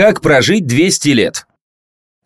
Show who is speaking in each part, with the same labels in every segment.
Speaker 1: Как прожить 200 лет?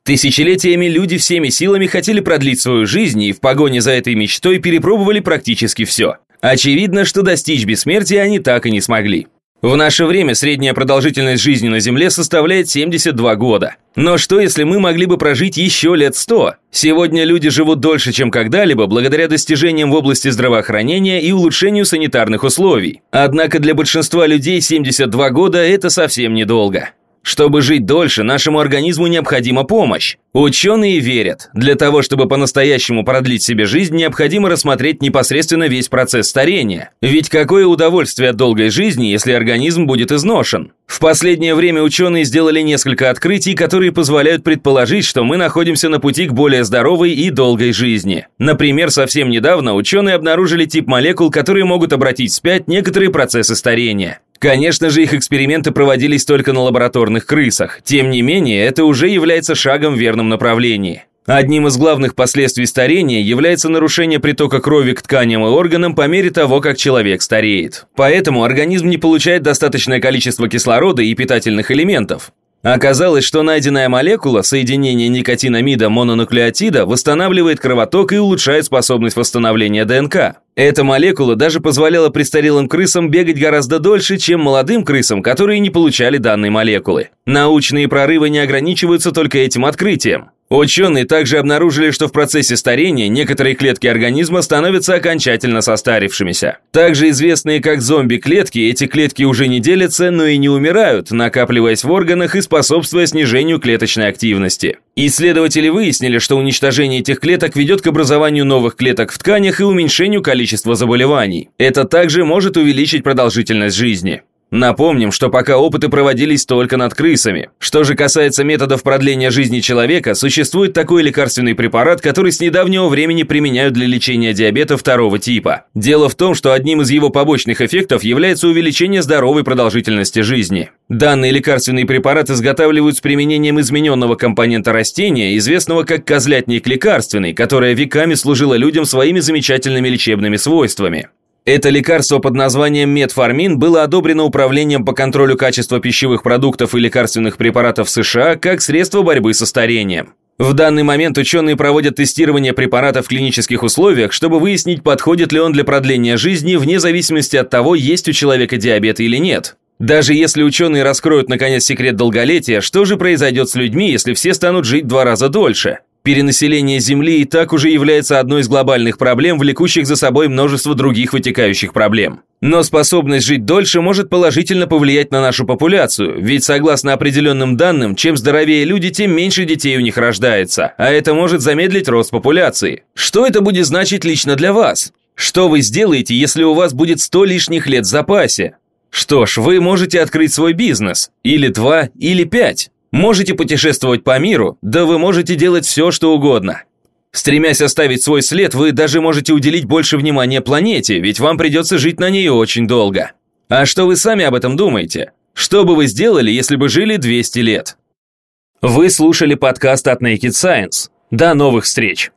Speaker 1: Тысячелетиями люди всеми силами хотели продлить свою жизнь и в погоне за этой мечтой перепробовали практически все. Очевидно, что достичь бессмертия они так и не смогли. В наше время средняя продолжительность жизни на Земле составляет 72 года. Но что, если мы могли бы прожить еще лет 100? Сегодня люди живут дольше, чем когда-либо, благодаря достижениям в области здравоохранения и улучшению санитарных условий. Однако для большинства людей 72 года – это совсем недолго. Чтобы жить дольше, нашему организму необходима помощь. Ученые верят, для того, чтобы по-настоящему продлить себе жизнь, необходимо рассмотреть непосредственно весь процесс старения. Ведь какое удовольствие от долгой жизни, если организм будет изношен? В последнее время ученые сделали несколько открытий, которые позволяют предположить, что мы находимся на пути к более здоровой и долгой жизни. Например, совсем недавно ученые обнаружили тип молекул, которые могут обратить вспять некоторые процессы старения. Конечно же, их эксперименты проводились только на лабораторных крысах. Тем не менее, это уже является шагом в верном направлении. Одним из главных последствий старения является нарушение притока крови к тканям и органам по мере того, как человек стареет. Поэтому организм не получает достаточное количество кислорода и питательных элементов. Оказалось, что найденная молекула, соединение никотинамида мононуклеотида, восстанавливает кровоток и улучшает способность восстановления ДНК. Эта молекула даже позволяла престарелым крысам бегать гораздо дольше, чем молодым крысам, которые не получали данной молекулы. Научные прорывы не ограничиваются только этим открытием. Ученые также обнаружили, что в процессе старения некоторые клетки организма становятся окончательно состарившимися. Также известные как зомби-клетки, эти клетки уже не делятся, но и не умирают, накапливаясь в органах и способствуя снижению клеточной активности. Исследователи выяснили, что уничтожение этих клеток ведет к образованию новых клеток в тканях и уменьшению количества заболеваний. Это также может увеличить продолжительность жизни. Напомним, что пока опыты проводились только над крысами. Что же касается методов продления жизни человека, существует такой лекарственный препарат, который с недавнего времени применяют для лечения диабета второго типа. Дело в том, что одним из его побочных эффектов является увеличение здоровой продолжительности жизни. Данный лекарственный препарат изготавливают с применением измененного компонента растения, известного как козлятник лекарственный, которое веками служило людям своими замечательными лечебными свойствами. Это лекарство под названием метформин было одобрено Управлением по контролю качества пищевых продуктов и лекарственных препаратов США как средство борьбы со старением. В данный момент ученые проводят тестирование препарата в клинических условиях, чтобы выяснить, подходит ли он для продления жизни вне зависимости от того, есть у человека диабет или нет. Даже если ученые раскроют наконец секрет долголетия, что же произойдет с людьми, если все станут жить два раза дольше? Перенаселение Земли и так уже является одной из глобальных проблем, влекущих за собой множество других вытекающих проблем. Но способность жить дольше может положительно повлиять на нашу популяцию, ведь согласно определенным данным, чем здоровее люди, тем меньше детей у них рождается, а это может замедлить рост популяции. Что это будет значить лично для вас? Что вы сделаете, если у вас будет 100 лишних лет в запасе? Что ж, вы можете открыть свой бизнес. Или два, или пять. Можете путешествовать по миру, да вы можете делать все, что угодно. Стремясь оставить свой след, вы даже можете уделить больше внимания планете, ведь вам придется жить на ней очень долго. А что вы сами об этом думаете? Что бы вы сделали, если бы жили 200 лет? Вы слушали подкаст от Naked Science. До новых встреч!